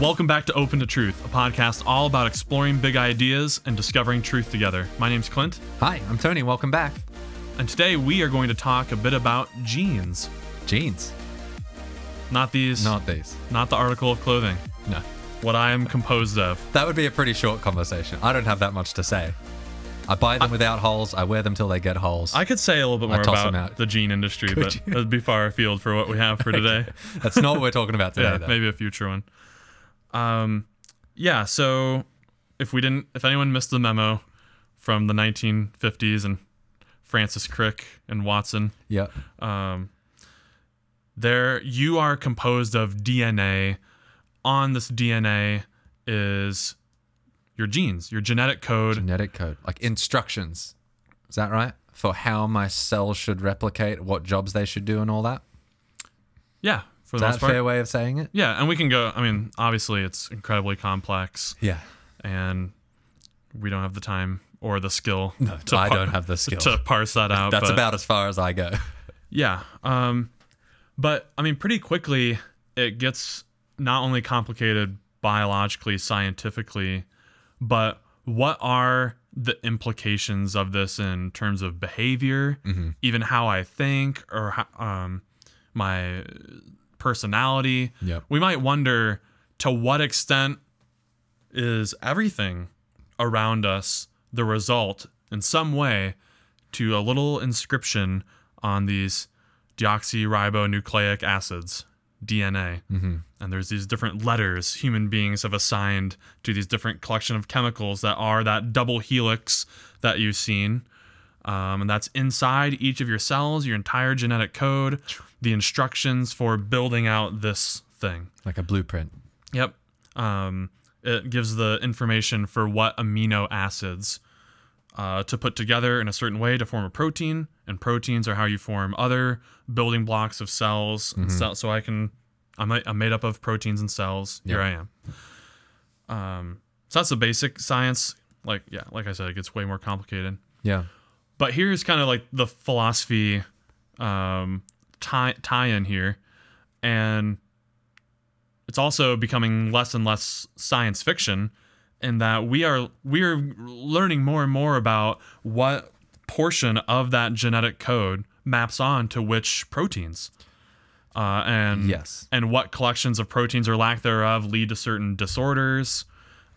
Welcome back to Open to Truth, a podcast all about exploring big ideas and discovering truth together. My name's Clint, Hi, I'm Tony. Welcome back. and today we are going to talk a bit about jeans. Jeans, Not these, not these. not the article of clothing, No. what I am composed of. That would be a pretty short conversation. I don't have that much to say. I buy them without holes. I wear them till they get holes. I could say a little bit more about out. the jean industry, Could but you? that'd be far afield for what we have for today. That's not what we're talking about today, yeah, though. maybe a future one. Um, yeah. So if we didn't, if anyone missed the memo from the 1950s and Francis Crick and Watson, Yeah. um, there you are composed of DNA. On this DNA is your genes, your genetic code. Genetic code, like instructions. Is that right? For how my cells should replicate, what jobs they should do, and all that. Yeah, for Is the that most a part. fair way of saying it? Yeah, and we can go. I mean, obviously, it's incredibly complex, Yeah. and we don't have the time or the skill. No, I don't have the skill. to parse that out. That's but- about as far as I go. Yeah. Um, but I mean, pretty quickly it gets not only complicated biologically, scientifically, but what are the implications of this in terms of behavior, even how I think or how, um, my personality? Yep. We might wonder to what extent is everything around us the result in some way to a little inscription on these deoxyribonucleic acids, DNA. Mm-hmm. And there's these different letters human beings have assigned to these different collection of chemicals that are that double helix that you've seen. Um, and that's inside each of your cells, your entire genetic code, the instructions for building out this thing. Like a blueprint. Yep. Um, it gives the information for what amino acids uh, to put together in a certain way to form a protein, and proteins are how you form other building blocks of cells. And cell, so I can, I'm, I'm made up of proteins and cells. Here I am. Um, so that's the basic science. Like yeah, like I said, it gets way more complicated. Yeah. But here's kind of like the philosophy um, tie tie in here, and it's also becoming less and less science fiction, in that we are we are learning more and more about what portion of that genetic code maps on to which proteins. Uh, and Yes. and what collections of proteins or lack thereof lead to certain disorders,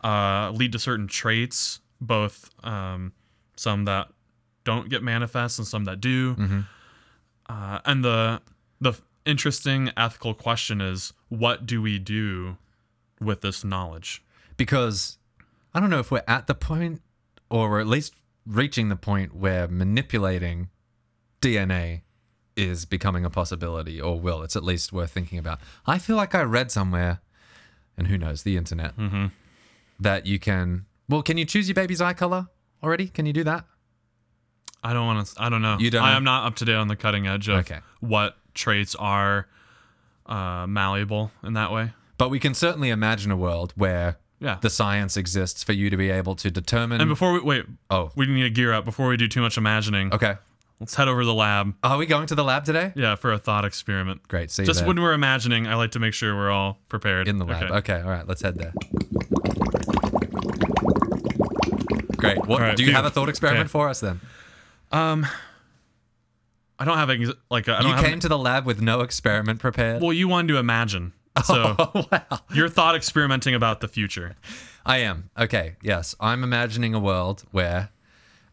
uh, lead to certain traits, both um, some that don't get manifest and some that do. Uh, and the the interesting ethical question is, what do we do with this knowledge? because I don't know if we're at the point, or we're at least reaching the point where manipulating DNA is becoming a possibility, or will. It's at least worth thinking about. I feel like I read somewhere, and who knows, the internet, that you can. Well, can you choose your baby's eye color already? Can you do that? I don't want to. I don't know. You don't I know? am not up to date on the cutting edge of Okay. what traits are uh, malleable in that way. But we can certainly imagine a world where Yeah. the science exists for you to be able to determine. and before we wait, oh, we need to gear up before we do too much imagining. okay. Let's head over to the lab. Are we going to the lab today? Yeah, for a thought experiment. Great. See Just there. when we're imagining, I like to make sure we're all prepared. in the lab. Okay. Okay. all right, let's head there. Great. What right, do you phew. have a thought experiment Okay. for us then? I don't have ex- like I don't You have. came to the lab with no experiment prepared. well, you wanted to imagine, so oh wow. you're thought experimenting about the future. I am. Okay. Yes, I'm imagining a world where,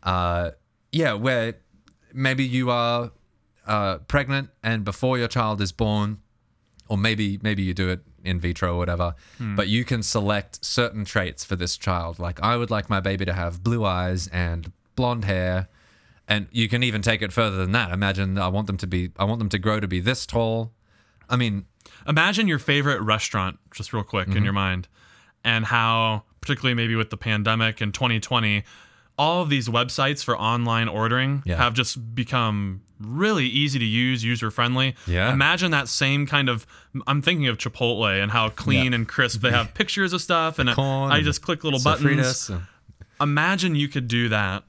uh, yeah, where maybe you are uh, pregnant and before your child is born, or maybe maybe you do it in vitro or whatever, but you can select certain traits for this child. Like I would like my baby to have blue eyes and blonde hair. And you can even take it further than that. Imagine I want them to be I want them to grow to be this tall. I mean, Imagine your favorite restaurant, just real quick Mm-hmm. in your mind, and how, particularly maybe with the pandemic in 2020, all of these websites for online ordering Yeah. have just become really easy to use, user friendly. Yeah. Imagine that same kind of. I'm thinking of Chipotle and how clean Yeah. and crisp they have pictures of stuff, and I just click little buttons. Imagine you could do that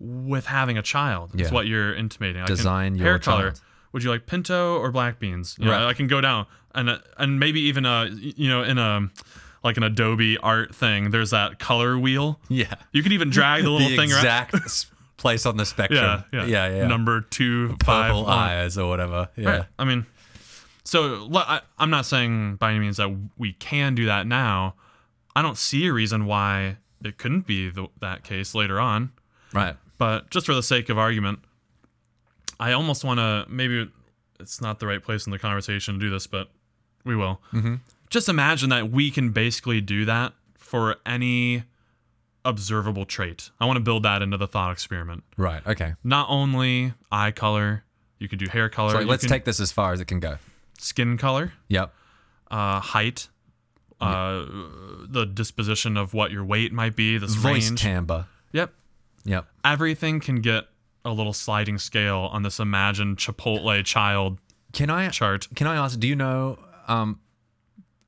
with having a child. Is Yeah. what you're intimating. I can- Design your hair color. would you like pinto or black beans? You know, I can go down and uh, and maybe even a you know in a like an Adobe art thing. There's that color wheel. Yeah. You could even drag the little the thing around. exact s- place on the spectrum. Yeah, yeah, yeah, yeah. Number two, five, Purple one. eyes or whatever. Yeah. Right. I mean, so I, I'm not saying by any means that we can do that now. I don't see a reason why it couldn't be the, that case later on. Right. But just for the sake of argument, I almost want to maybe it's not the right place in the conversation to do this, but we will. Mm-hmm. Just imagine that we can basically do that for any observable trait. I want to build that into the thought experiment. Right. Okay. Not only eye color, you could do hair color. So let's can- take this as far as it can go. skin color, Yep. uh, height, uh, the disposition of what your weight might be, this Voice range. timbre. Yep. Yep. Everything can get a little sliding scale on this imagined Chipotle child Can I chart. can I ask? Do you know? Um,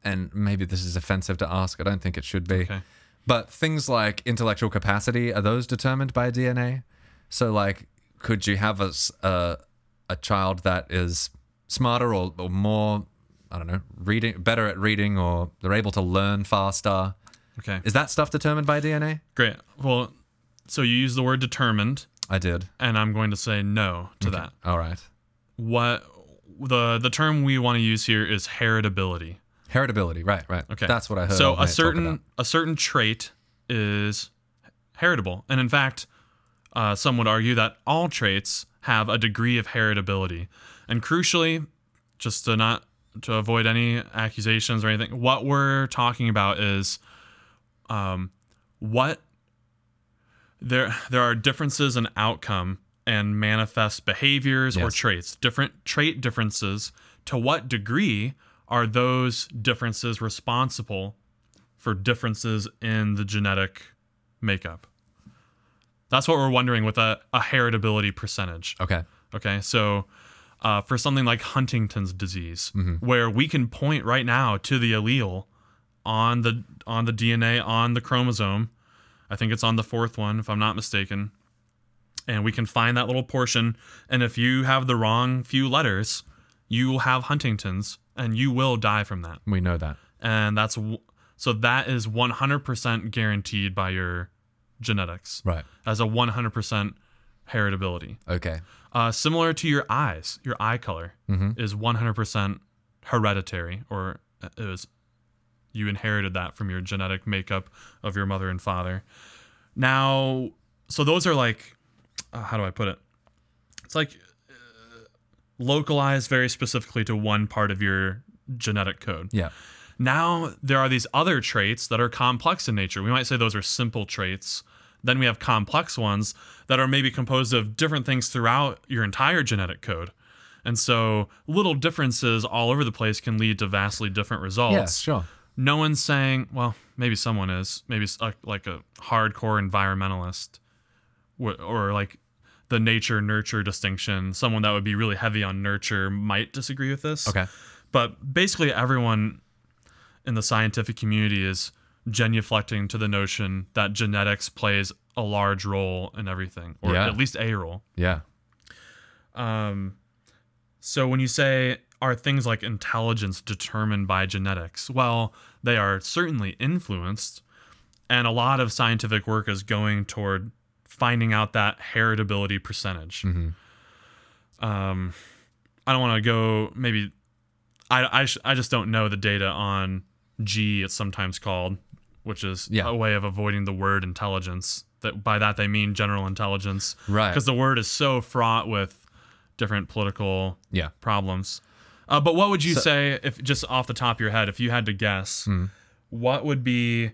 and maybe this is offensive to ask. I don't think it should be. Okay. But things like intellectual capacity are those determined by DNA? So, like, could you have a a child that is smarter or, or more? I don't know, reading better at reading, or they're able to learn faster. Okay. Is that stuff determined by DNA? Great. Well, so you use the word determined, I did. and I'm going to say no to that. All right. What the the term we want to use here is heritability. Heritability. Right. Right. Okay. That's what I heard. So old mate a talk certain about. a certain trait is heritable, and in fact, uh, some would argue that all traits have a degree of heritability. And crucially, just to not to avoid any accusations or anything, what we're talking about is, um, what there there are differences in outcome and manifest behaviors or traits different trait differences to what degree are those differences responsible for differences in the genetic makeup that's what we're wondering with a, a heritability percentage Okay. Okay, so uh, for something like Huntington's disease, Mm-hmm. where we can point right now to the allele on the on the DNA on the chromosome, I think it's on the fourth one if I'm not mistaken, and we can find that little portion. And if you have the wrong few letters, you will have Huntington's, and you will die from that. We know that. And that's so that is 100% guaranteed by your genetics Right. as a 100% heritability. Okay. Uh, similar to your eyes, your eye color is 100% hereditary, or uh, it was you inherited that from your genetic makeup of your mother and father. Now, so those are like, uh, how do I put it? It's like uh, localized very specifically to one part of your genetic code. Yeah. Now there are these other traits that are complex in nature. We might say those are simple traits. Then we have complex ones that are maybe composed of different things throughout your entire genetic code. And so little differences all over the place can lead to vastly different results. Yes. Sure. No one's saying, well, maybe someone is, maybe it's like, like a hardcore environmentalist or like the nature nurture distinction. Someone that would be really heavy on nurture might disagree with this Okay. but basically everyone in the scientific community is genuflecting to the notion that genetics plays a large role in everything or Yeah. at least a role Yeah. um, so when you say are things like intelligence determined by genetics well they are certainly influenced and a lot of scientific work is going toward finding out that heritability percentage um, i don't want to go maybe I, I, sh- I just don't know the data on G, it's sometimes called, which is Yeah. a way of avoiding the word intelligence. That by that they mean general intelligence, Right. Because the word is so fraught with different political Yeah. problems. Uh, but what would you So- say if just off the top of your head, if you had to guess, Hmm. what would be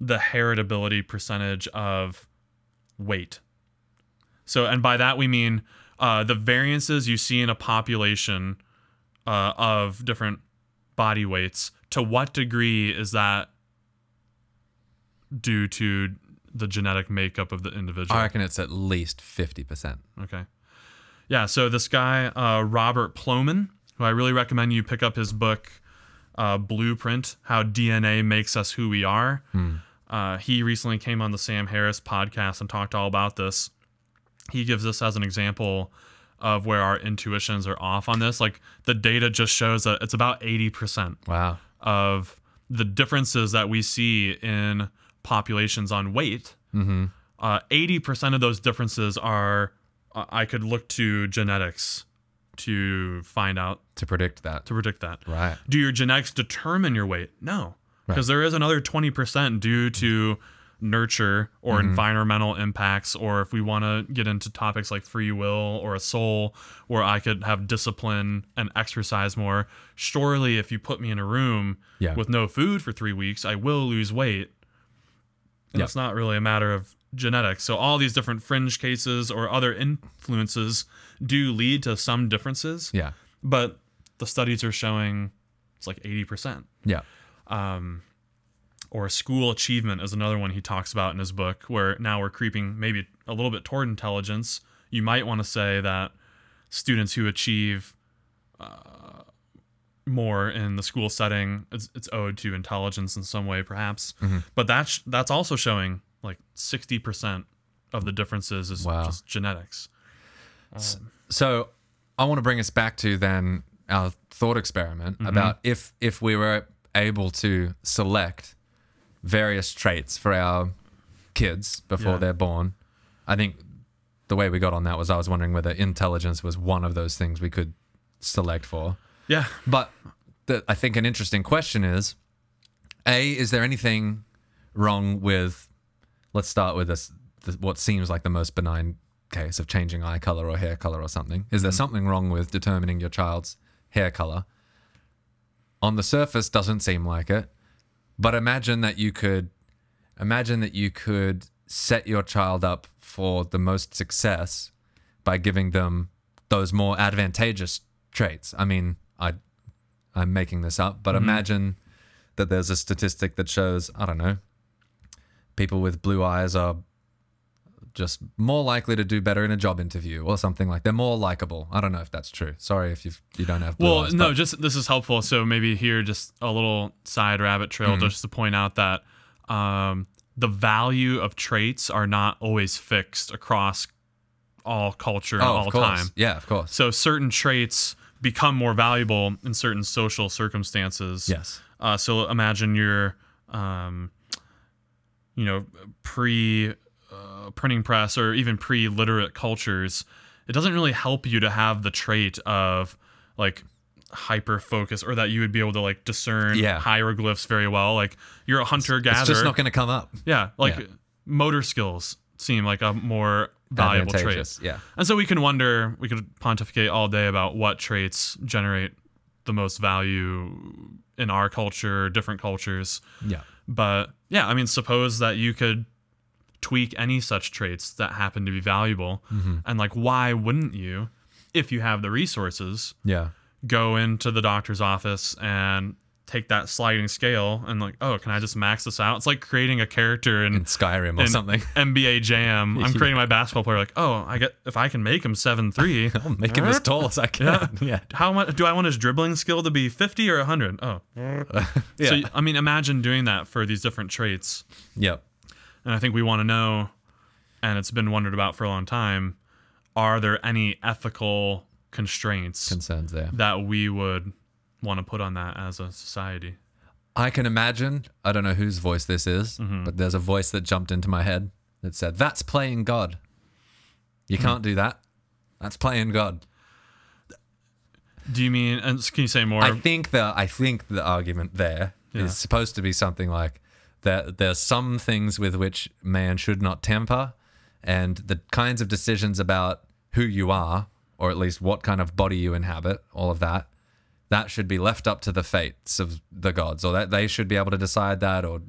the heritability percentage of weight? So, and by that we mean uh, the variances you see in a population uh, of different body weights. To what degree is that due to the genetic makeup of the individual? I reckon it's at least fifty percent. Okay. Yeah, so this guy, uh, Robert Plomin, who I really recommend you pick up his book, uh, Blueprint How DNA Makes Us Who We Are. Uh, he recently came on the Sam Harris podcast and talked all about this. He gives this as an example of where our intuitions are off on this. Like the data just shows that it's about 80% Wow. of the differences that we see in populations on weight. Mm-hmm. Uh, 80% of those differences are, uh, I could look to genetics to find out, To predict that. to predict that. Right. Do your genetics determine your weight? No, because there is another 20% due to nurture or mm-hmm. environmental impacts, or if we want to get into topics like free will or a soul, where I could have discipline and exercise more. Surely, if you put me in a room Yeah. with no food for three weeks, I will lose weight. And Yeah. it's not really a matter of genetics. So, all these different fringe cases or other influences do lead to some differences Yeah. but the studies are showing it's like 80% Yeah. or school achievement is another one he talks about in his book where now we're creeping maybe a little bit toward intelligence you might want to say that students who achieve uh, more in the school setting it's, it's owed to intelligence in some way perhaps but that's that's also showing like 60% of the differences is Wow. just genetics So I want to bring us back to then our thought experiment mm-hmm. about if if we were able to select various traits for our kids before Yeah. they're born. I think the way we got on that was I was wondering whether intelligence was one of those things we could select for. yeah But the, I think an interesting question is A, is there anything wrong with, let's start with this, the, what seems like the most benign case of changing eye color or hair color or something? Is there hmm. something wrong with determining your child's hair color? On the surface, doesn't seem like it. But imagine that you could, imagine that you could set your child up for the most success by giving them those more advantageous traits. I mean, I I'm making this up, but mm-hmm. imagine that there's a statistic that shows, I don't know, people with blue eyes are just more likely to do better in a job interview or something like they're more likable. I don't know if that's true. Sorry if you you don't have Well, eyes. no, but- just this is helpful. So maybe here, just a little side rabbit trail, Mm-hmm. just to point out that um, the value of traits are not always fixed across all culture oh, all of time. Yeah, of course. So certain traits become more valuable in certain social circumstances. Yes. Uh, so imagine you're, um, you know, pre printing press or even pre literate cultures. It doesn't really help you to have the trait of like hyper focus or that you would be able to like discern Yeah. hieroglyphs very well. Like you're a hunter gatherer. It's just not going to come up. yeah. Like Yeah. motor skills seem like a more valuable trait. Yeah. And so we can wonder, we could pontificate all day about what traits generate the most value in our culture, different cultures. Yeah. But yeah, I mean, suppose that you could tweak any such traits that happen to be valuable. Mm-hmm. And like, why wouldn't you, if you have the resources, Yeah. go into the doctor's office and take that sliding scale and like, oh, can I just max this out? It's like creating a character in In Skyrim or in something. NBA Jam. I'm creating my basketball player like, oh, I get if I can make him seven three. I'll make him as tall as I can. Yeah. How much do I want his dribbling skill to be 50 or 100? Oh, Yeah. so I mean, imagine doing that for these different traits, Yep. And I think we want to know, and it's been wondered about for a long time. Are there any ethical constraints Concerns there. that we would want to put on that as a society? I can imagine, I don't know whose voice this is, Mm-hmm. but there's a voice that jumped into my head that said, That's playing God. You Hmm. can't do that. That's playing God. Do you mean? And can you say more? I think the I think the argument there is Yeah. supposed to be something like that there's some things with which man should not temper and the kinds of decisions about who you are or at least what kind of body you inhabit, all of that, that should be left up to the fates of the gods or that they should be able to decide that or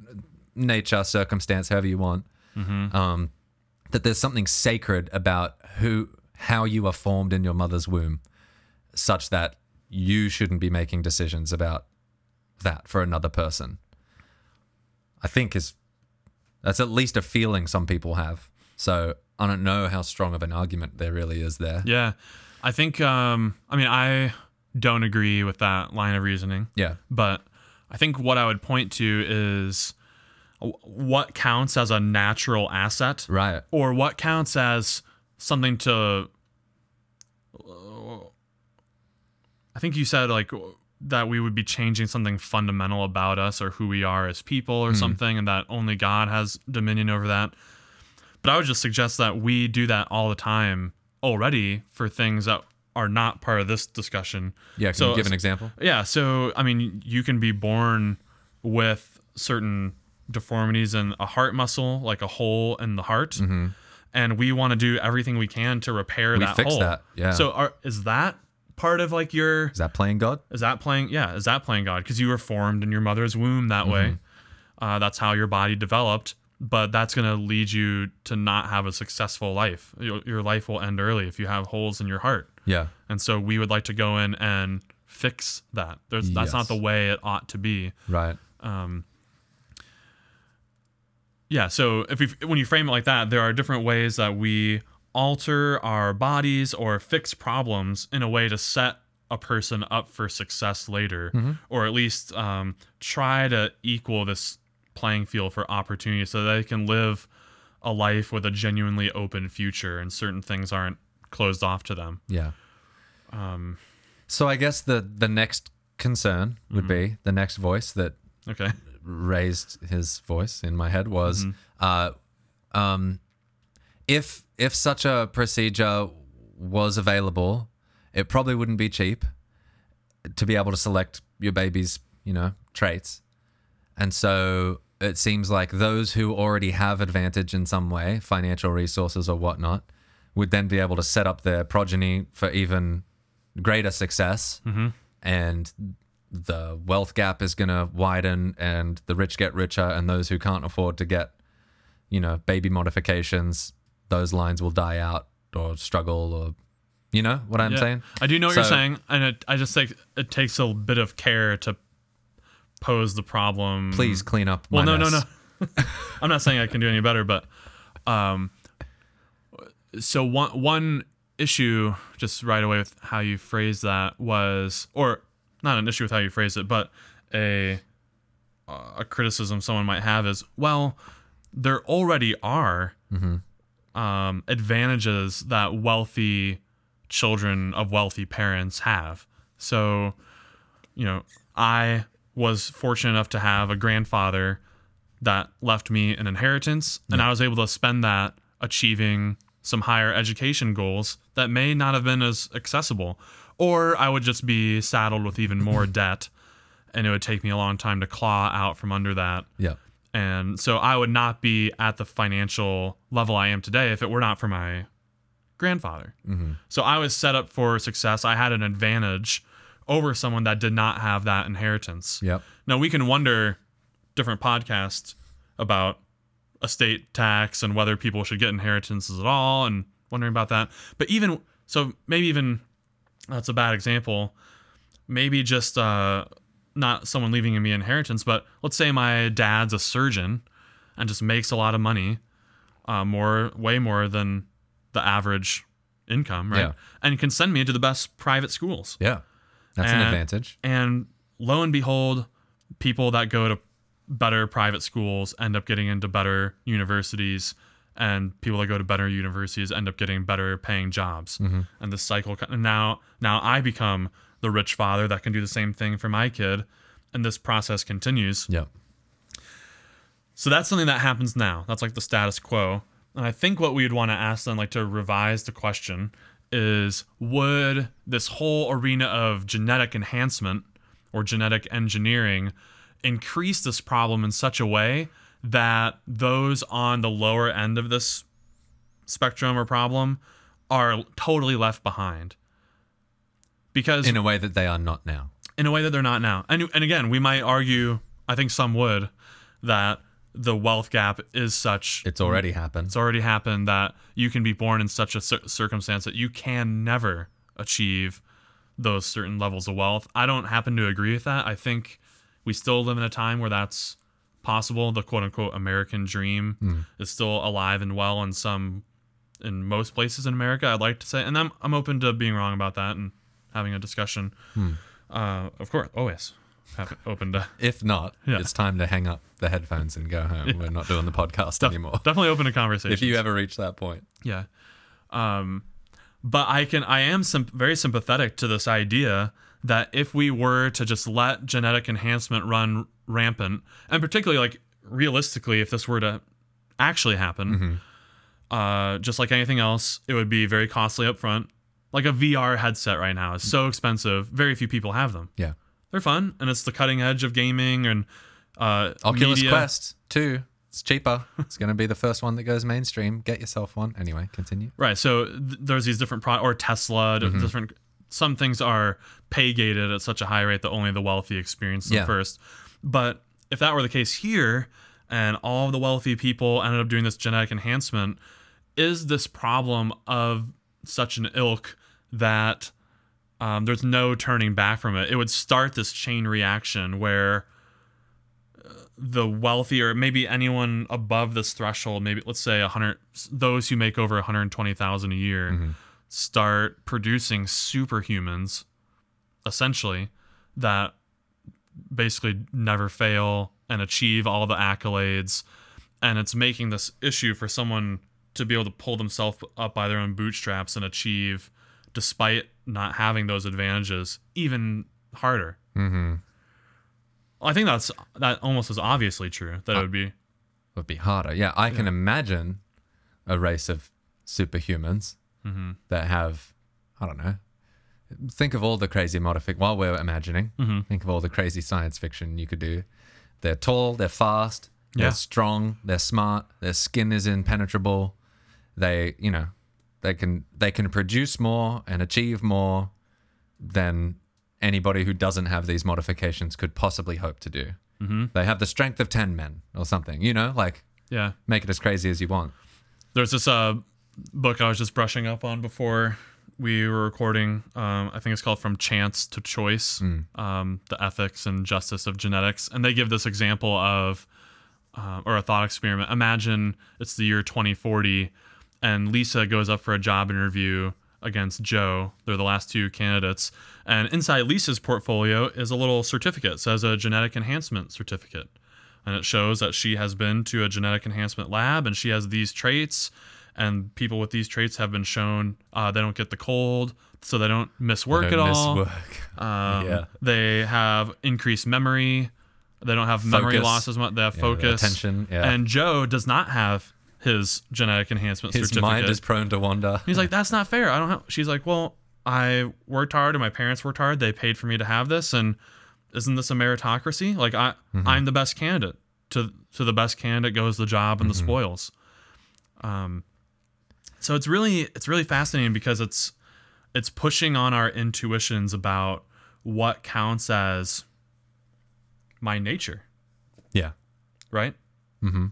nature, circumstance, however you want. Um, that there's something sacred about who how you are formed in your mother's womb such that you shouldn't be making decisions about that for another person. I think is that's at least a feeling some people have. So I don't know how strong of an argument there really is there. Yeah. I think um I mean I don't agree with that line of reasoning, Yeah. but I think what I would point to is what counts as a natural asset Right. or what counts as something to I think you said like that we would be changing something fundamental about us or who we are as people or hmm. something, and that only God has dominion over that. But I would just suggest that we do that all the time already for things that are not part of this discussion. Yeah, can So- you give an example? Yeah, so I mean, you can be born with certain deformities in a heart muscle, like a hole in the heart, mm-hmm. and we want to do everything we can to repair that fix hole. that, yeah. So, are, is that part of like your? Is that playing God? Is that playing? Yeah, is that playing God? Because you were formed in your mother's womb that way. Uh, that's how your body developed. But that's going to lead you to not have a successful life. Your, your life will end early if you have holes in your heart. Yeah. And so we would like to go in and fix that. There's, That's not the way it ought to be. Right. Yeah. So if we, when you frame it like that, there are different ways that we alter our bodies or fix problems in a way to set a person up for success later, or at least um, try to equal this playing field for opportunity so they can live a life with a genuinely open future and certain things aren't closed off to them. Yeah. Um, so I guess the the next concern would be the next voice that Okay. raised his voice in my head was uh, um, if if such a procedure was available, it probably wouldn't be cheap to be able to select your baby's you know traits, and so it seems like those who already have advantage in some way, financial resources or whatnot, would then be able to set up their progeny for even greater success. Mm-hmm. And the wealth gap is going to widen and the rich get richer and those who can't afford to get you know baby modifications those lines will die out or struggle or you know what i'm Yeah. saying I do know what you're saying, and it, I just think it takes a bit of care to pose the problem. please clean up Well, no, no, mess. no. I'm not saying I can do any better, but um, so one one issue just right away with how you phrased that was, or not an issue with how you phrased it, but a a criticism someone might have is, well, there already are um, advantages that wealthy children of wealthy parents have. So, you know, I was fortunate enough to have a grandfather that left me an inheritance, and I was able to spend that achieving some higher education goals that may not have been as accessible. Or I would just be saddled with even more debt, and it would take me a long time to claw out from under that. yeah And so I would not be at the financial level I am today if it were not for my grandfather. So I was set up for success. I had an advantage over someone that did not have that inheritance. yep Now we can wonder different podcasts about estate tax and whether people should get inheritances at all and wondering about that. But even so maybe even that's a bad example. Maybe just uh not someone leaving me inheritance, but let's say my dad's a surgeon and just makes a lot of money, uh, more way more than the average income, right? Yeah. And can send me to the best private schools. yeah that's an advantage And lo and behold, people that go to better private schools end up getting into better universities, and people that go to better universities end up getting better paying jobs. And the cycle. And now, now I become the rich father that can do the same thing for my kid, and this process continues. yep So that's something that happens now. That's like the status quo. And I think what we'd want to ask then, like to revise the question, is would this whole arena of genetic enhancement or genetic engineering increase this problem in such a way that those on the lower end of this spectrum or problem are totally left behind? Because in a way that they are not now in a way that they're not now. And and again, we might argue, I think some would, that the wealth gap is such it's already happened it's already happened that you can be born in such a cir- circumstance that you can never achieve those certain levels of wealth. I don't happen to agree with that. I think we still live in a time where that's possible. The quote unquote American dream hmm. is still alive and well in some in most places in America, I'd like to say. And I'm I'm open to being wrong about that and having a discussion. Uh, of course, always have open to if not Yeah. it's time to hang up the headphones and go home we're not doing the podcast anymore definitely open to conversation. if you ever reach that point Yeah. Um, but I can I am symp- very sympathetic to this idea that if we were to just let genetic enhancement run rampant, and particularly like realistically, if this were to actually happen, uh, just like anything else, it would be very costly up front. Like a VR headset right now is so expensive. Very few people have them. Yeah. They're fun, and it's the cutting edge of gaming and uh, Oculus media. Quest 2. It's cheaper. it's going to be the first one that goes mainstream. Get yourself one. Anyway, continue. Right. So th- there's these different pro or Tesla, d- different. Some things are pay gated at such a high rate that only the wealthy experience them Yeah. first. But if that were the case here, and all the wealthy people ended up doing this genetic enhancement, is this problem of such an ilk that um, there's no turning back from it? It would start this chain reaction where uh, the wealthy or maybe anyone above this threshold maybe let's say 100 those who make over 120,000 a year start producing superhumans essentially that basically never fail and achieve all the accolades and it's making this issue for someone to be able to pull themselves up by their own bootstraps and achieve despite not having those advantages even harder Mm-hmm. I think that's that almost is obviously true. That it would be Would be harder. Yeah, I can imagine a race of superhumans Mm-hmm. that have, I don't know, think of all the crazy modific while we're imagining, Mm-hmm. think of all the crazy science fiction you could do. They're tall, they're fast, they're strong, they're smart, their skin is impenetrable. They, you know, they can they can produce more and achieve more than anybody who doesn't have these modifications could possibly hope to do. Mm-hmm. They have the strength of 10 men or something, you know, like yeah. make it as crazy as you want. There's this uh book I was just brushing up on before we were recording. Um, I think it's called From Chance to Choice: um, The Ethics and Justice of Genetics, and they give this example of uh, or a thought experiment. Imagine it's the year 2040, and Lisa goes up for a job interview against Joe. They're the last two candidates. And inside Lisa's portfolio is a little certificate, it says a genetic enhancement certificate. And it shows that she has been to a genetic enhancement lab and she has these traits. And people with these traits have been shown uh, they don't get the cold, so they don't miss work Don't at miss all. work. Um, Yeah. They have increased memory. They don't have memory Focus. loss as much. They have Yeah, focus. attention, yeah. And Joe does not have his genetic enhancement His certificate. mind is prone to wander. He's like, that's not fair. I don't have. She's like, well, I worked hard and my parents worked hard. They paid for me to have this, and isn't this a meritocracy? Like I, Mm-hmm. I'm the best candidate. To to the best candidate goes the job and the Mm-hmm. spoils. Um, so it's really it's really fascinating because it's it's pushing on our intuitions about what counts as my nature Yeah. right? Mm-hmm.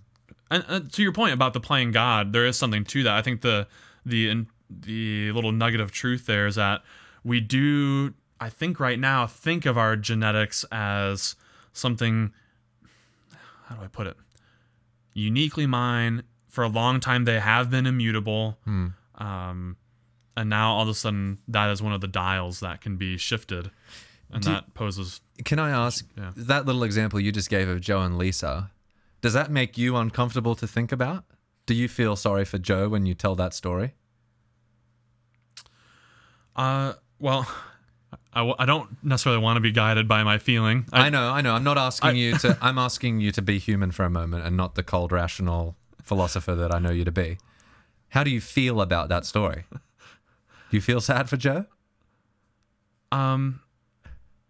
And uh, to your point about the playing God, there is something to that. I think the the in, the little nugget of truth there is that we do. I think right now think of our genetics as something. How do I put it? Uniquely mine. For a long time, they have been immutable. Um, and now all of a sudden, that is one of the dials that can be shifted, and Do- that poses. Can I ask Yeah. that little example you just gave of Joe and Lisa? Does that make you uncomfortable to think about? Do you feel sorry for Joe when you tell that story? Uh, well, I, w- I don't necessarily want to be guided by my feeling. I, know, I know. I'm not asking you to. I'm asking you to be human for a moment and not the cold, rational philosopher that I know you to be. How do you feel about that story? Do you feel sad for Joe? Um,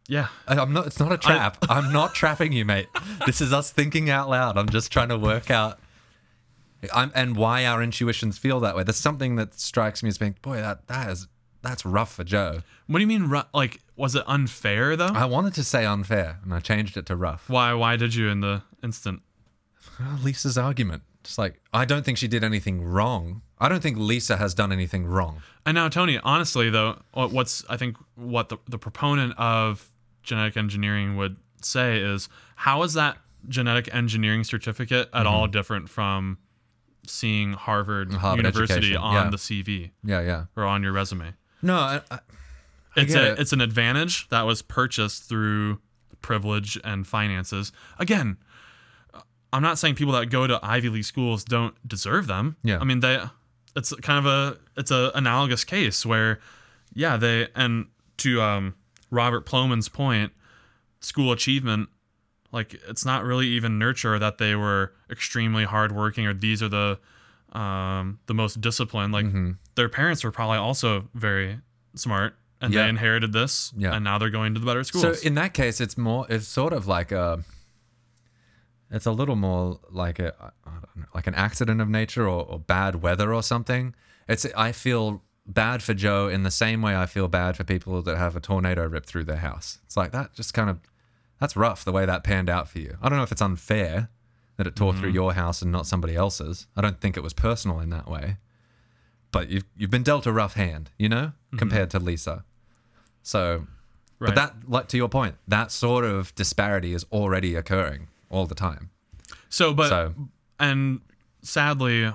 yeah, I- I'm not. It's not a trap. I'm not trapping you, mate. This is us thinking out loud. I'm just trying to work out. I'm, and why our intuitions feel that way. There's something that strikes me as being, boy, that that is that's rough for Joe. What do you mean? ru- Like, was it unfair though? I wanted to say unfair, and I changed it to rough. why? Why did you in the instant? Well, Lisa's argument. Just like I don't think she did anything wrong. I don't think Lisa has done anything wrong. And now, Tony, honestly though, what's I think what the the proponent of genetic engineering would say is how is that genetic engineering certificate at all different from seeing Harvard, Mm-hmm. Harvard University education, on yeah. the CV Yeah, yeah. or on your resume? No, I, I, it's a it. it's an advantage that was purchased through privilege and finances. Again, I'm not saying people that go to Ivy League schools don't deserve them. Yeah. I mean they it's kind of a it's a analogous case where yeah they and to um, Robert Plomin's point, school achievement like it's not really even nurture that they were extremely hardworking or these are the um, the most disciplined. Like their parents were probably also very smart and Yeah. they inherited this Yeah. and now they're going to the better schools. So in that case, it's more. It's sort of like a. It's a little more like a I don't know, like an accident of nature or, or bad weather or something. It's I feel bad for Joe in the same way I feel bad for people that have a tornado rip through their house. It's like that just kind of that's rough the way that panned out for you. I don't know if it's unfair that it tore through mm-hmm. your house and not somebody else's. I don't think it was personal in that way. But you've you've been dealt a rough hand, you know, mm-hmm. compared to Lisa. So right. but that, like to your point, that sort of disparity is already occurring all the time. So, but So- and sadly,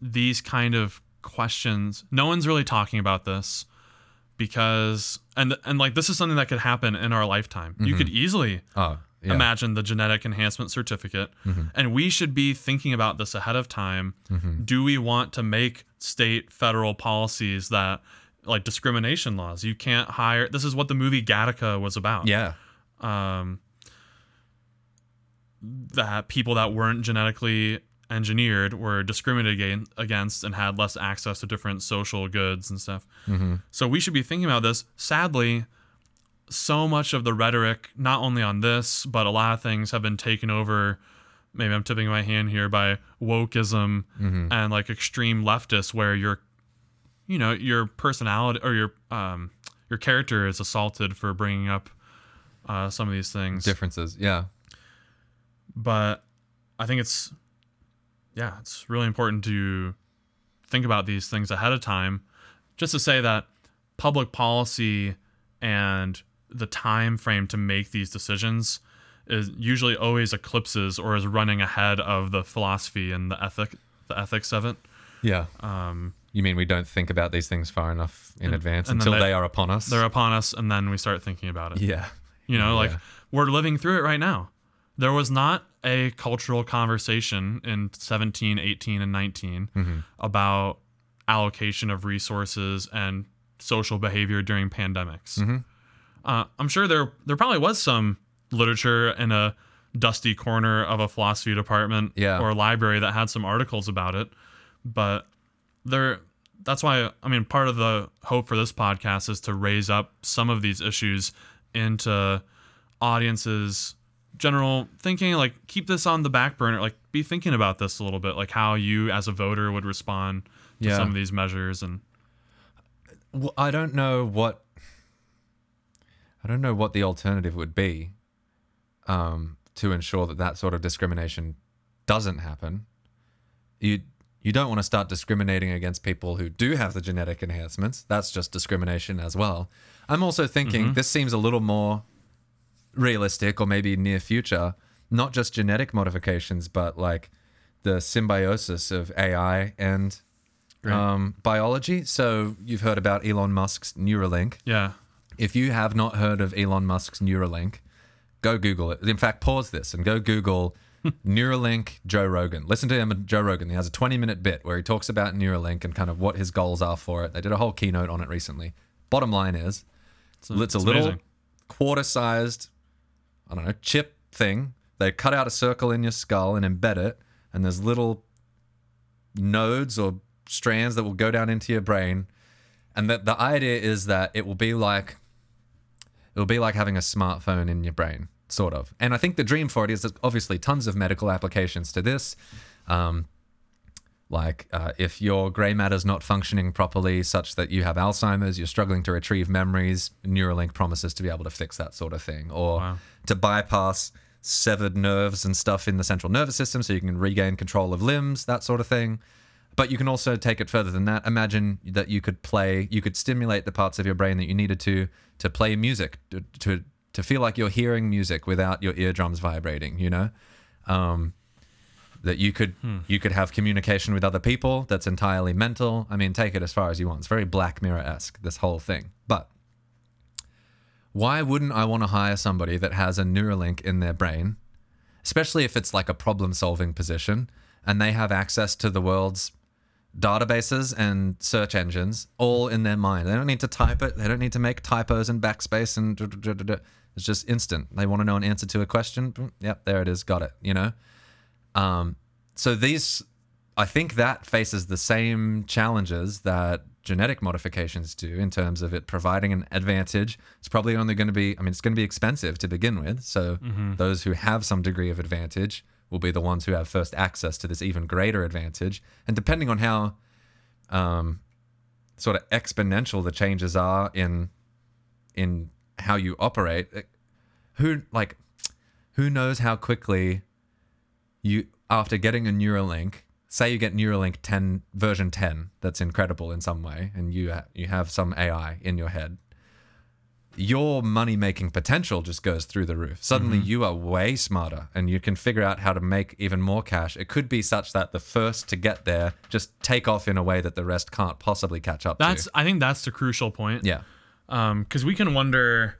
these kind of questions, no one's really talking about this because and and like this is something that could happen in our lifetime. You could mm-hmm. easily Oh, yeah. imagine the genetic enhancement certificate, mm-hmm. and we should be thinking about this ahead of time. Mm-hmm. Do we want to make state federal policies that like discrimination laws? You can't hire. This is what the movie Gattaca was about yeah. um, that people that weren't genetically engineered were discriminated against and had less access to different social goods and stuff. So we should be thinking about this. Sadly, so much of the rhetoric, not only on this, but a lot of things have been taken over. Maybe I'm tipping my hand here by wokeism and like extreme leftists, where your, you know, your personality or your um, your character is assaulted for bringing up uh, some of these things. Differences. Yeah. but I think it's yeah, it's really important to think about these things ahead of time. Just to say that public policy and the time frame to make these decisions is usually always eclipses or is running ahead of the philosophy and the ethic the ethics of it. Yeah. Um, You mean we don't think about these things far enough in advance and until they- they, are upon us? they're upon us and then we start thinking about it. yeah. You know, like Yeah. we're living through it right now. There was not a cultural conversation in 17, 18, and 19 Mm-hmm. about allocation of resources and social behavior during pandemics. Mm-hmm. Uh, I'm sure there there probably was some literature in a dusty corner of a philosophy department Yeah. or library that had some articles about it, but there that's why I mean part of the hope for this podcast is to raise up some of these issues into audiences general thinking like keep this on the back burner like be thinking about this a little bit like how you as a voter would respond to Yeah. some of these measures and Well, I don't know what I don't know what the alternative would be um, to ensure that that sort of discrimination doesn't happen. You you don't want to start discriminating against people who do have the genetic enhancements. That's just discrimination as well. I'm also thinking this seems a little more realistic or maybe near future, not just genetic modifications, but like the symbiosis of AI and um, biology. So you've heard about Elon Musk's Neuralink. yeah If you have not heard of Elon Musk's Neuralink, go Google it. In fact, pause this and go Google Neuralink Joe Rogan. Listen to him, Joe Rogan. He has a 20 minute bit where he talks about Neuralink and kind of what his goals are for it. They did a whole keynote on it recently. Bottom line is, it's, a it's little amazing. quarter sized, I don't know, chip thing. They cut out a circle in your skull and embed it, and there's little nodes or strands that will go down into your brain. And the, the idea is that it will be like it will be like having a smartphone in your brain, sort of. And I think the dream for it is that obviously tons of medical applications to this. Um, like uh, if your grey matter's not functioning properly, such that you have Alzheimer's, you're struggling to retrieve memories, Neuralink promises to be able to fix that sort of thing, or Wow. to bypass severed nerves and stuff in the central nervous system, so you can regain control of limbs, that sort of thing. But you can also take it further than that. Imagine that you could play, you could stimulate the parts of your brain that you needed to to play music, to to, to feel like you're hearing music without your eardrums vibrating. You know. Um, that you could hmm. you could have communication with other people that's entirely mental. I mean, take it as far as you want. It's very Black Mirror esque this whole thing. But why wouldn't I want to hire somebody that has a Neuralink in their brain, especially if it's like a problem solving position and they have access to the world's databases and search engines all in their mind. They don't need to type it. They don't need to make typos and backspace and da- da- da- da- da. it's just instant. They want to know an answer to a question. Yep, there it is. Got it. You know. Um, so these, I think that faces the same challenges that genetic modifications do in terms of it providing an advantage. It's probably only going to be, I mean, it's going to be expensive to begin with. So those who have some degree of advantage will be the ones who have first access to this even greater advantage. And depending on how um, sort of exponential the changes are in in how you operate, who like who knows how quickly you after getting a Neuralink, say you get Neuralink 10 version 10 that's incredible in some way and you ha- you have some AI in your head. Your money making potential just goes through the roof. Suddenly mm-hmm. you are way smarter and you can figure out how to make even more cash. It could be such that the first to get there just take off in a way that the rest can't possibly catch up That's to. I think that's the crucial point. Yeah. Um, because we can wonder.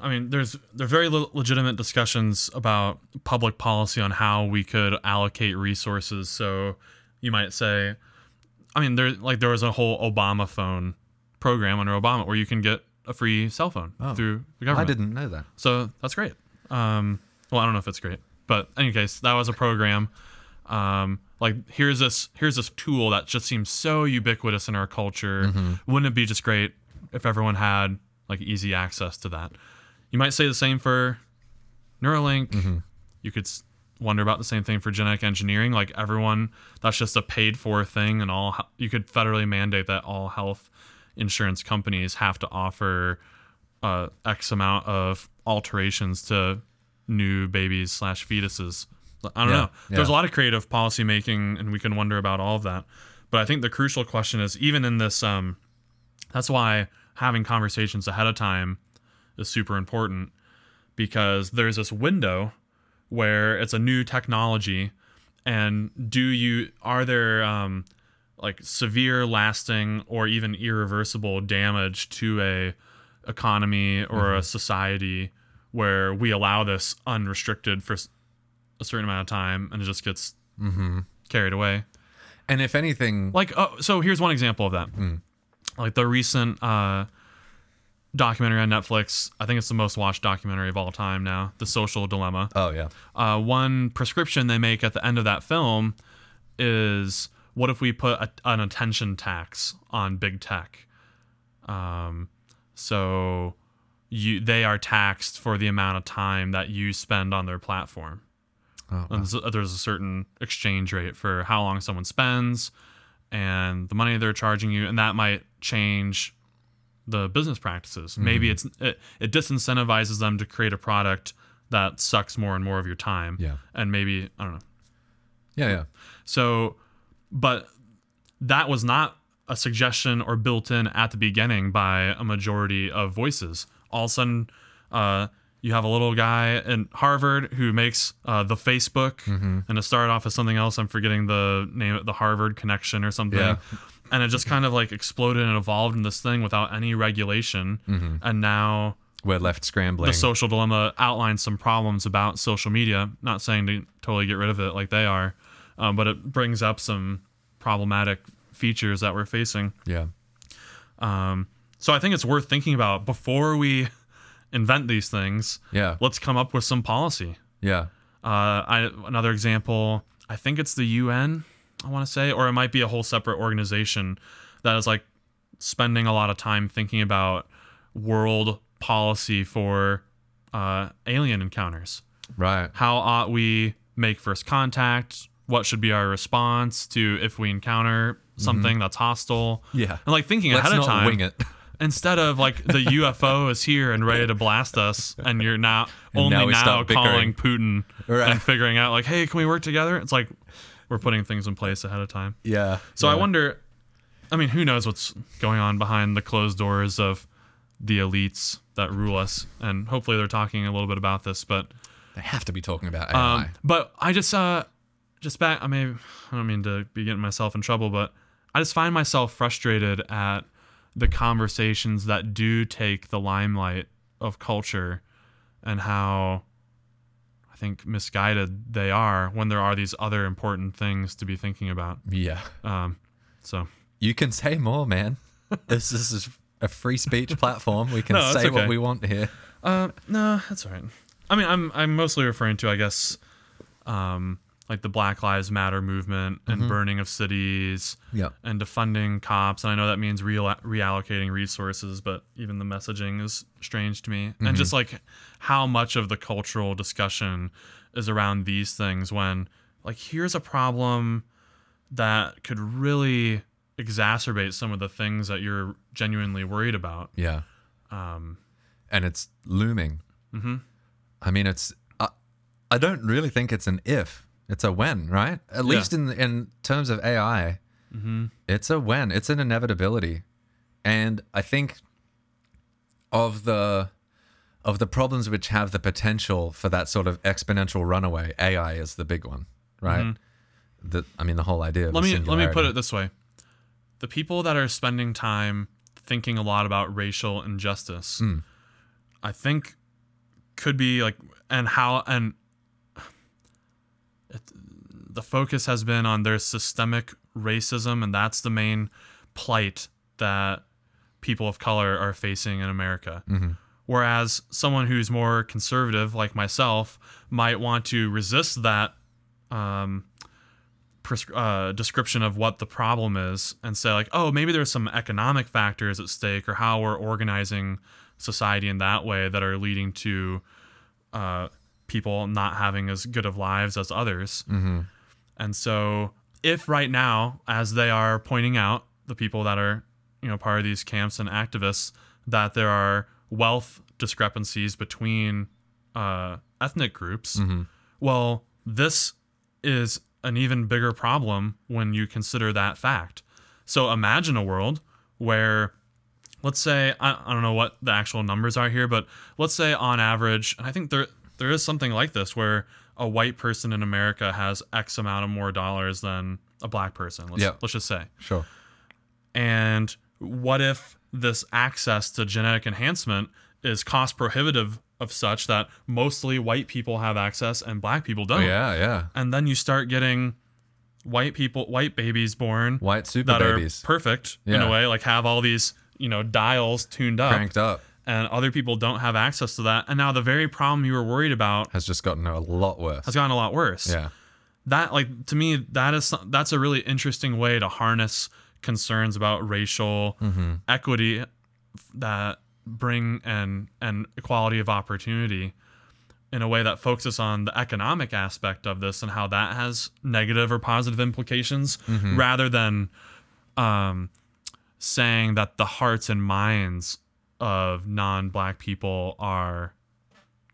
I mean, there's there are very le- legitimate discussions about public policy on how we could allocate resources. So you might say, I mean, there like there was a whole Obama phone program under Obama where you can get a free cell phone through the government. I didn't know that. So that's great. Um, well, I don't know if it's great, but in any case, that was a program. Um, like here's this here's this tool that just seems so ubiquitous in our culture. Wouldn't it be just great if everyone had like easy access to that? You might say the same for Neuralink. You could wonder about the same thing for genetic engineering. Like everyone, that's just a paid for thing, and all you could federally mandate that all health insurance companies have to offer uh, X amount of alterations to new babies slash fetuses. I don't Yeah, know. There's a lot of creative policy making, and we can wonder about all of that. But I think the crucial question is even in this. Um, that's why having conversations ahead of time is super important because there's this window where it's a new technology. And do you are there um, like severe lasting or even irreversible damage to a economy or a society where we allow this unrestricted for a certain amount of time and it just gets carried away? And if anything, like oh, so here's one example of that. Like the recent uh documentary on netflix. I think it's the most watched documentary of all time now the social dilemma. Oh yeah. uh, one prescription they make at the end of that film is what if we put a, an attention tax on big tech? Um, so you they are taxed for the amount of time that you spend on their platform. Oh, and there's- there's a certain exchange rate for how long someone spends and the money they're charging you and that might change the business practices maybe it's it, it disincentivizes them to create a product that sucks more and more of your time Yeah. and maybe i don't know Yeah, yeah. so, but that was not a suggestion or built in at the beginning by a majority of voices. All of a sudden, uh, you have a little guy in Harvard who makes uh, the Facebook, and it started off as something else. I'm forgetting the name, of the Harvard Connection or something. Yeah. And it just kind of like exploded and evolved in this thing without any regulation. And now We're left scrambling. the social dilemma outlines some problems about social media. Not saying to totally get rid of it like they are, um, but it brings up some problematic features that we're facing. yeah. Um, so I think it's worth thinking about before we invent these things. Yeah. Let's come up with some policy. Yeah. Uh, I, another example, I think it's the UN, I want to say, or it might be a whole separate organization that is like spending a lot of time thinking about world policy for uh, alien encounters. Right. How ought we make first contact? What should be our response to if we encounter something that's hostile? Yeah. And like thinking Let's ahead of time wing it. instead of like the UFO is here and ready to blast us, and you're now And only now now, calling Putin Right. and figuring out like, hey, can we work together? It's like we're putting things in place ahead of time. Yeah. So I wonder. I mean, who knows what's going on behind the closed doors of the elites that rule us? And hopefully they're talking a little bit about this, but they have to be talking about AI. um, but I just uh just back I mean I don't mean to be getting myself in trouble, but I just find myself frustrated at the conversations that do take the limelight of culture and how think misguided they are when there are these other important things to be thinking about. Yeah. Um, so You can say more, man. this is a free speech platform. We can No, say what we want here. Uh, no, that's all right. I mean, I'm I'm mostly referring to, I guess, um, like the Black Lives Matter movement and burning of cities Yeah. and defunding cops. And I know that means real, reallocating resources, but even the messaging is strange to me. And just like how much of the cultural discussion is around these things when, like, here's a problem that could really exacerbate some of the things that you're genuinely worried about. Yeah. Um, And it's looming. mhm. I mean, it's. I, I don't really think it's an if. It's a when, right? At Yeah. least in in terms of AI, Mhm. it's a when. It's an inevitability, and I think of the of the problems which have the potential for that sort of exponential runaway, AI is the big one, right? The, I mean, the whole idea. Let me let me put it this way the people that are spending time thinking a lot about racial injustice Hmm. i think could be like and how and the focus has been on their systemic racism and that's the main plight that people of color are facing in america. Mm-hmm. whereas someone who's more conservative like myself might want to resist that um, pres- uh, description of what the problem is and say like oh maybe there's some economic factors at stake or how we're organizing society in that way that are leading to uh, people not having as good of lives as others and so if right now as they are pointing out the people that are you know part of these camps and activists that there are wealth discrepancies between uh, ethnic groups mm-hmm. well this is an even bigger problem when you consider that fact. So imagine a world where, let's say, I, I don't know what the actual numbers are here, but let's say on average, and I think there there is something like this where a white person in America has X amount of more dollars than a black person. Let's, Yeah. let's just say. Sure. And what if this access to genetic enhancement is cost prohibitive of such that mostly white people have access and black people don't? Oh, Yeah, yeah. and then you start getting white people white babies born White super that babies are perfect in a way like have all these you know dials tuned up cranked up and other people don't have access to that and now the very problem you were worried about has just gotten a lot worse. has gotten a lot worse Yeah. that like to me that is that's a really interesting way to harness concerns about racial Mm-hmm. equity that bring and and equality of opportunity in a way that focuses on the economic aspect of this and how that has negative or positive implications Mm-hmm. rather than um, saying that the hearts and minds of non-black people are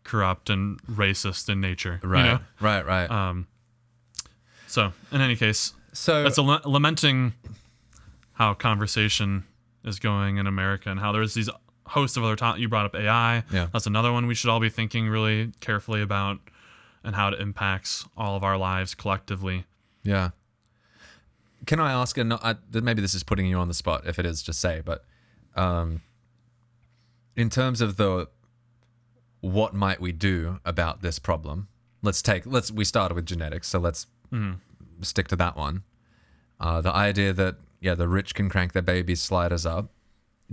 corrupt and racist in nature you Right. know? Right, right. Um, so, in any case, so it's a la- lamenting how conversation is going in America and how there's these host of other topics. You brought up AI. Yeah. That's another one we should all be thinking really carefully about and how it impacts all of our lives collectively. Yeah. Can I ask? And maybe this is putting you on the spot. If it is, just say. But um, in terms of the what might we do about this problem? Let's take. Let's. We started with genetics, so let's stick to that one. Uh, the idea that yeah, the rich can crank their baby sliders up.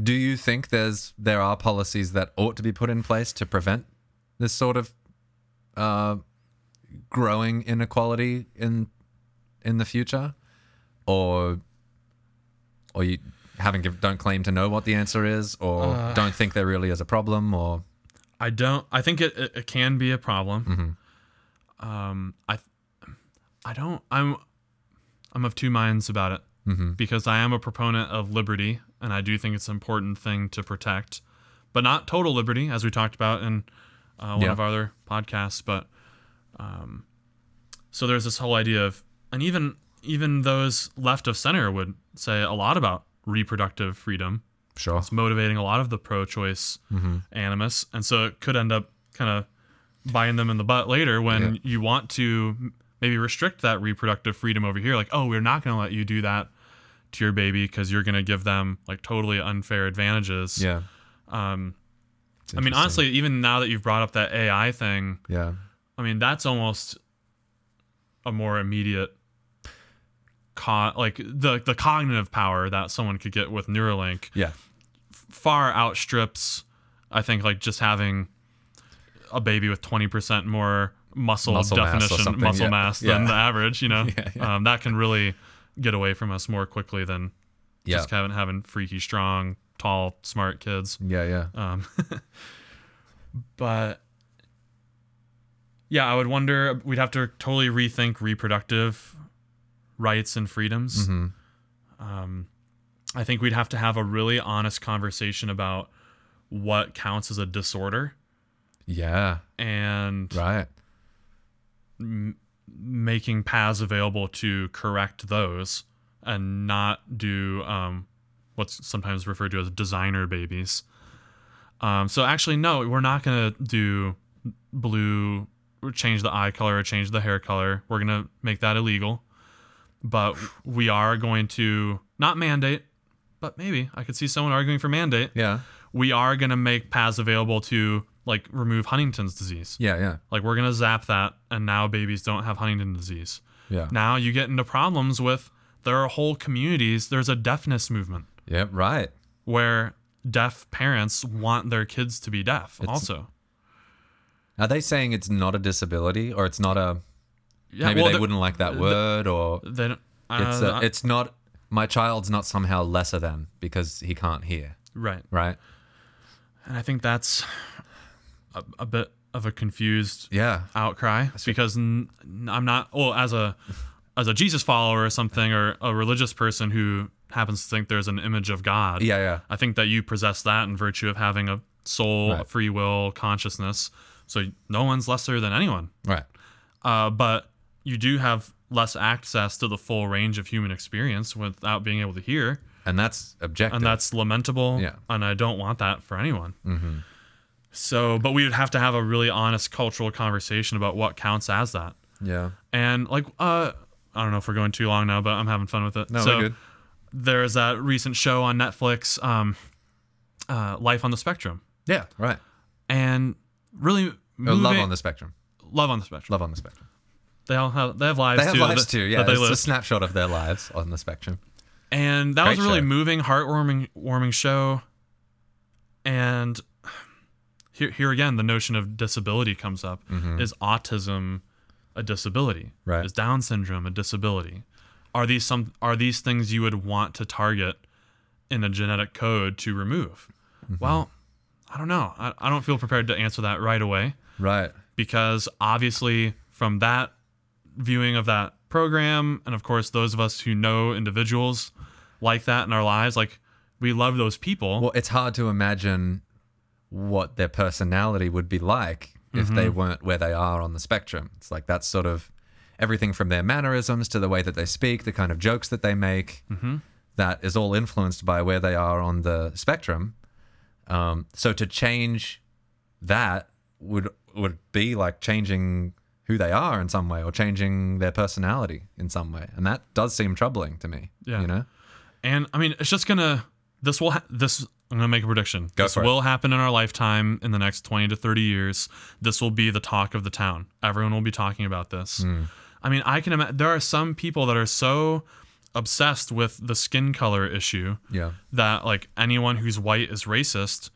Do you think there's there are policies that ought to be put in place to prevent this sort of uh, growing inequality in in the future, or or you haven't give, don't claim to know what the answer is, or don't think there really is a problem, or I don't. I think it, it, it can be a problem. Um, I, I don't. I'm, I'm of two minds about it because I am a proponent of liberty, and I do think it's an important thing to protect, but not total liberty, as we talked about in uh, one Yeah. of our other podcasts. But, um, so there's this whole idea of, and even even those left of center would say a lot about reproductive freedom sure, it's motivating a lot of the pro-choice animus, and so it could end up kind of biting them in the butt later when Yeah. you want to maybe restrict that reproductive freedom over here. Like, oh, we're not going to let you do that to your baby because you're going to give them like totally unfair advantages. yeah. Um, I mean, honestly, even now that you've brought up that AI thing, yeah, I mean, that's almost a more immediate co- like the the cognitive power that someone could get with Neuralink Yeah. far outstrips I think like just having a baby with 20% more muscle, Muscle definition something, muscle yeah. mass than Yeah. the average, you know. Yeah. Um, that can really get away from us more quickly than just having having freaky strong, tall, smart kids. Yeah. Yeah. Um, but yeah, I would wonder. We'd have to totally rethink reproductive rights and freedoms. Mhm. Um, I think we'd have to have a really honest conversation about what counts as a disorder Yeah. and Right. m- making paths available to correct those and not do um, what's sometimes referred to as designer babies. Um, so actually, no, we're not gonna do blue, change the eye color or change the hair color. We're gonna make that illegal, but we are going to not mandate, but maybe I could see someone arguing for mandate. Yeah. We are gonna make paths available to like remove Huntington's disease. Yeah. Yeah. Like we're gonna zap that, and now babies don't have Huntington disease. Yeah. Now you get into problems with there are whole communities. There's a deafness movement Yeah. Right. where deaf parents want their kids to be deaf. also, Are they saying it's not a disability or it's not a yeah, maybe well, they the- wouldn't like that word or They don't, it's uh, a, it's not my child's not somehow lesser than because he can't hear, right, right? and I think that's a, a bit of a confused Yeah. outcry because n- n- I'm not well as a as a Jesus follower or something or a religious person who happens to think there's an image of God. Yeah, yeah. I think that you possess that in virtue of having a soul, a free will, consciousness. So no one's lesser than anyone. Right. Uh, but you do have less access to the full range of human experience without being able to hear, And that's objective. and that's lamentable. Yeah. And I don't want that for anyone. Mm-hmm. So, but we would have to have a really honest cultural conversation about what counts as that. yeah. And like, uh, I don't know if we're going too long now, but I'm having fun with it. No, so we're good. there's that recent show on Netflix, um, uh, Life on the Spectrum, Yeah, right. and really moving, love on the spectrum. love on the spectrum. Love on the spectrum. They all have they have lives too. They have too. lives that, too. Yeah, they it's live. a snapshot of their lives on the spectrum. and that was a really show. moving, heartwarming, warming show. And here, here again, the notion of disability comes up. Is autism a disability? Mm-hmm. Right. Is Down syndrome a disability? Are these some? Are these things you would want to target in a genetic code to remove? Mm-hmm. Well, I don't know. I, I don't feel prepared to answer that right away Right. because obviously from that viewing of that program and of course those of us who know individuals like that in our lives like we love those people Well, it's hard to imagine what their personality would be like if Mm-hmm. they weren't where they are on the spectrum. It's like that's sort of everything from their mannerisms to the way that they speak, the kind of jokes that they make. Mm-hmm. that is all influenced by where they are on the spectrum. Um, so to change that would would be like changing who they are in some way or changing their personality in some way, and that does seem troubling to me. Yeah. You know. and i mean it's just gonna this will ha- this i'm gonna make a prediction Go this for it. will happen in our lifetime in the next 20 to 30 years this will be the talk of the town everyone will be talking about this Hmm. i mean i can imagine there are some people that are so obsessed with the skin color issue Yeah. that like anyone who's white is racist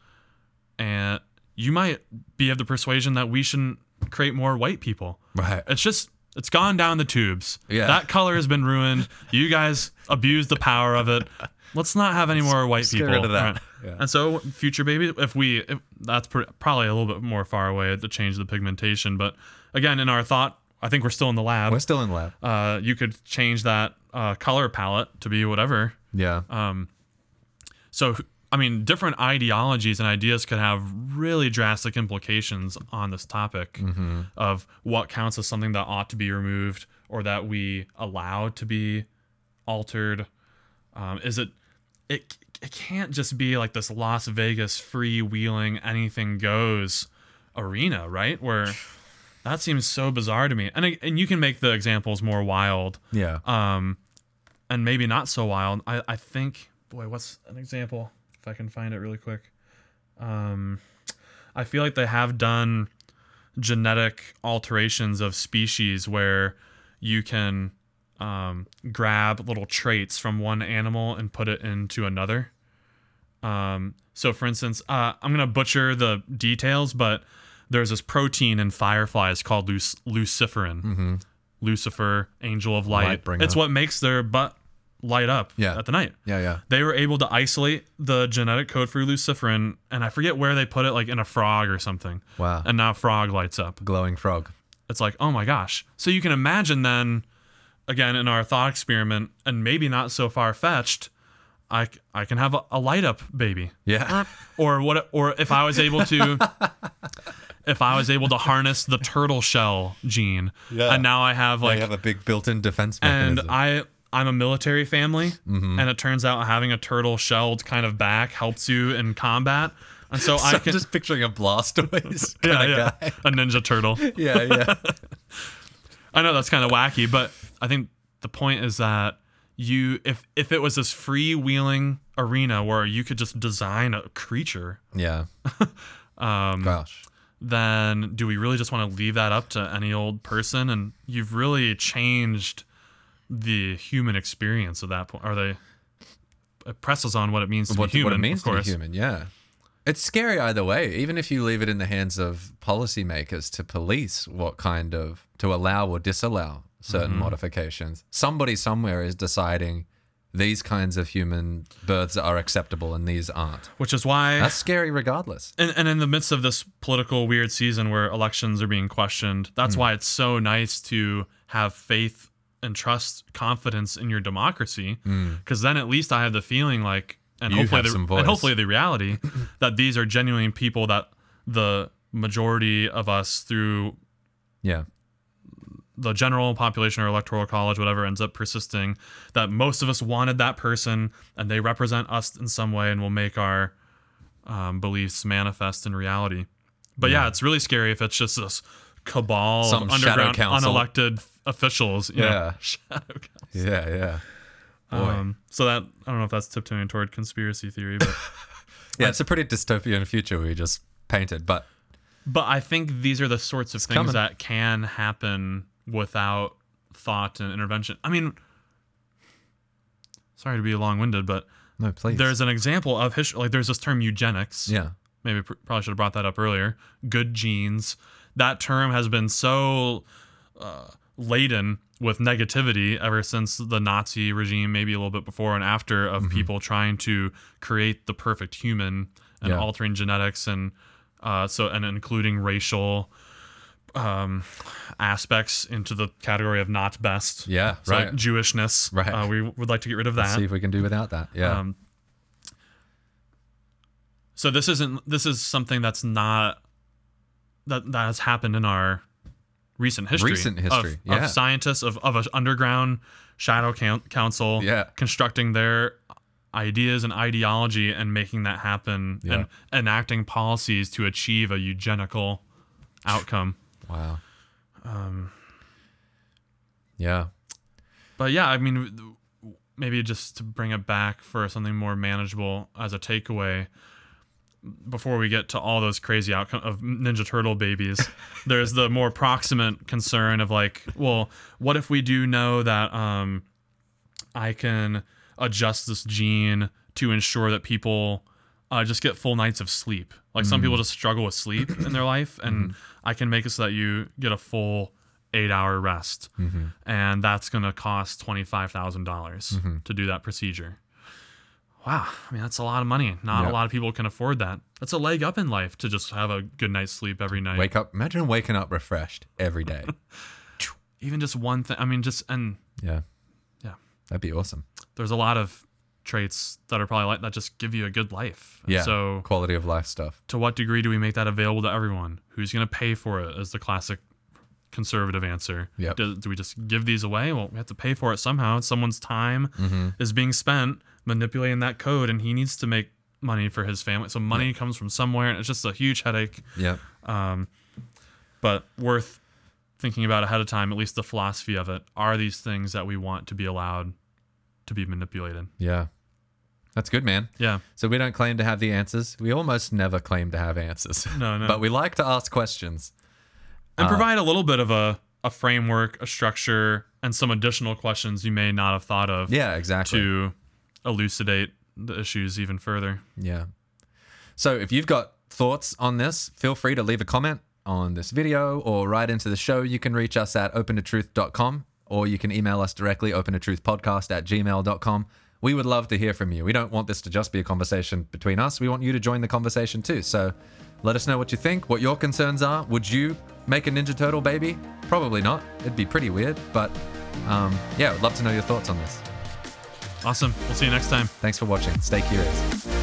and you might be of the persuasion that we shouldn't create more white people Right. it's just it's gone down the tubes Yeah. that color has been ruined you guys abused the power of it let's not have any more white get people rid of that. Right. Yeah. and so future baby, if we if that's pr- probably a little bit more far away to change the pigmentation but again in our thought i think we're still in the lab We're still in the lab. uh, you could change that uh, color palette to be whatever Yeah. Uh, so, I mean, different ideologies and ideas could have really drastic implications on this topic of what counts as something that ought to be removed or that we allow to be altered. Um, is it, it, it can't just be like this Las Vegas freewheeling, anything goes arena, right? Where that seems so bizarre to me. And, and you can make the examples more wild yeah. um, and maybe not so wild. I, I think, boy, what's an example? If I can find it really quick. Um, I feel like they have done genetic alterations of species where you can um, grab little traits from one animal and put it into another. Um, so, for instance, uh, I'm gonna butcher the details, but there's this protein in fireflies called luc- luciferin. Lucifer, angel of light. Lightbringer. It's what makes their butt light up Yeah. at the night Yeah, yeah. they were able to isolate the genetic code for luciferin and i forget where they put it like in a frog or something Wow. and now frog lights up Glowing frog. it's like oh my gosh so you can imagine then again in our thought experiment and maybe not so far-fetched I, I can have a, a light up baby Yeah. or what or if i was able to if i was able to harness the turtle shell gene Yeah. and now i have like they have a big built-in defense mechanism. and. I I'm a military family, Mm-hmm. and it turns out having a turtle shelled kind of back helps you in combat, and so, So I I'm just picturing a Blastoise kind yeah of guy. a ninja turtle. Yeah, yeah. I know that's kind of wacky, but I think the point is that you if if it was this freewheeling arena where you could just design a creature, yeah. um, Gosh. then do we really just want to leave that up to any old person? And you've really changed the human experience at that point. Are they? It presses on what it means to What, be human. what it means to be human, yeah. It's scary either way. Even if you leave it in the hands of policymakers to police what kind of to allow or disallow certain Mm-hmm. modifications, somebody somewhere is deciding these kinds of human births are acceptable and these aren't. Which is why, That's scary, regardless. and, and in the midst of this political weird season where elections are being questioned, that's why it's so nice to have faith and trust, confidence in your democracy, because then at least I have the feeling like, and. You hopefully, the, and hopefully the reality that these are genuine people that the majority of us through Yeah. the general population or electoral college, whatever ends up persisting, that most of us wanted that person and they represent us in some way and will make our um, beliefs manifest in reality. But yeah. it's really scary if it's just this cabal Some of underground council. unelected officials. you know, Yeah. Yeah, yeah. Boy. Um, so that I don't know if that's tiptoeing toward conspiracy theory, but yeah, it's a pretty dystopian future we just painted, but but I think these are the sorts of things coming. that can happen without thought and intervention. I mean, sorry to be long-winded, but no, please. there's an example of history. Like there's this term eugenics. yeah. Maybe pr- probably should have brought that up earlier. Good genes. That term has been so uh, laden with negativity ever since the Nazi regime, maybe a little bit before and after, of people trying to create the perfect human and Yeah. altering genetics and uh, so and including racial um, aspects into the category of not best. Yeah, So right. Jewishness. Right. Uh, we would like to get rid of that. Let's see if we can do without that. Yeah. Um, so this isn't this is something that's not that that has happened in our recent history. Recent of- history, of, yeah. scientists of of an underground shadow council, Yeah. constructing their ideas and ideology and making that happen Yeah. and enacting policies to achieve a eugenical outcome. wow. Um, Yeah. But yeah, I mean, maybe just to bring it back for something more manageable as a takeaway. Before we get to all those crazy outcome of Ninja Turtle babies, there's the more proximate concern of like, well, what if we do know that um, I can adjust this gene to ensure that people uh, just get full nights of sleep. Like some people just struggle with sleep in their life, and I can make it so that you get a full eight hour rest, and that's going to cost twenty five dollars to do that procedure. Wow, I mean that's a lot of money. Not Yeah. a lot of people can afford that. That's a leg up in life to just have a good night's sleep every night. Wake up. Imagine waking up refreshed every day. Even just one thing. I mean, just and yeah. Yeah. That'd be awesome. there's a lot of traits that are probably like that just give you a good life. And Yeah. So quality of life stuff. to what degree do we make that available to everyone? Who's going to pay for it? Is the classic conservative answer. Yep. Do, do we just give these away? Well, we have to pay for it somehow. Someone's time Mm-hmm. is being spent manipulating that code, and he needs to make money for his family. So money comes from somewhere, and it's just a huge headache. Yeah. Um, but worth thinking about ahead of time. At least the philosophy of it are these things that we want to be allowed to be manipulated. Yeah. That's good, man. Yeah. So we don't claim to have the answers. We almost never claim to have answers. No, no. but we like to ask questions. and provide a little bit of a, a framework, a structure, and some additional questions you may not have thought of Yeah, exactly. to elucidate the issues even further. Yeah. So if you've got thoughts on this, feel free to leave a comment on this video or write into the show. You can reach us at opentotruth.com or you can email us directly, opentotruthpodcast at gmail.com. We would love to hear from you. We don't want this to just be a conversation between us. We want you to join the conversation too. So let us know what you think, what your concerns are. Would you make a Ninja Turtle baby? Probably not. It'd be pretty weird. But um, yeah, I'd love to know your thoughts on this. Awesome. We'll see you next time. Thanks for watching. Stay curious.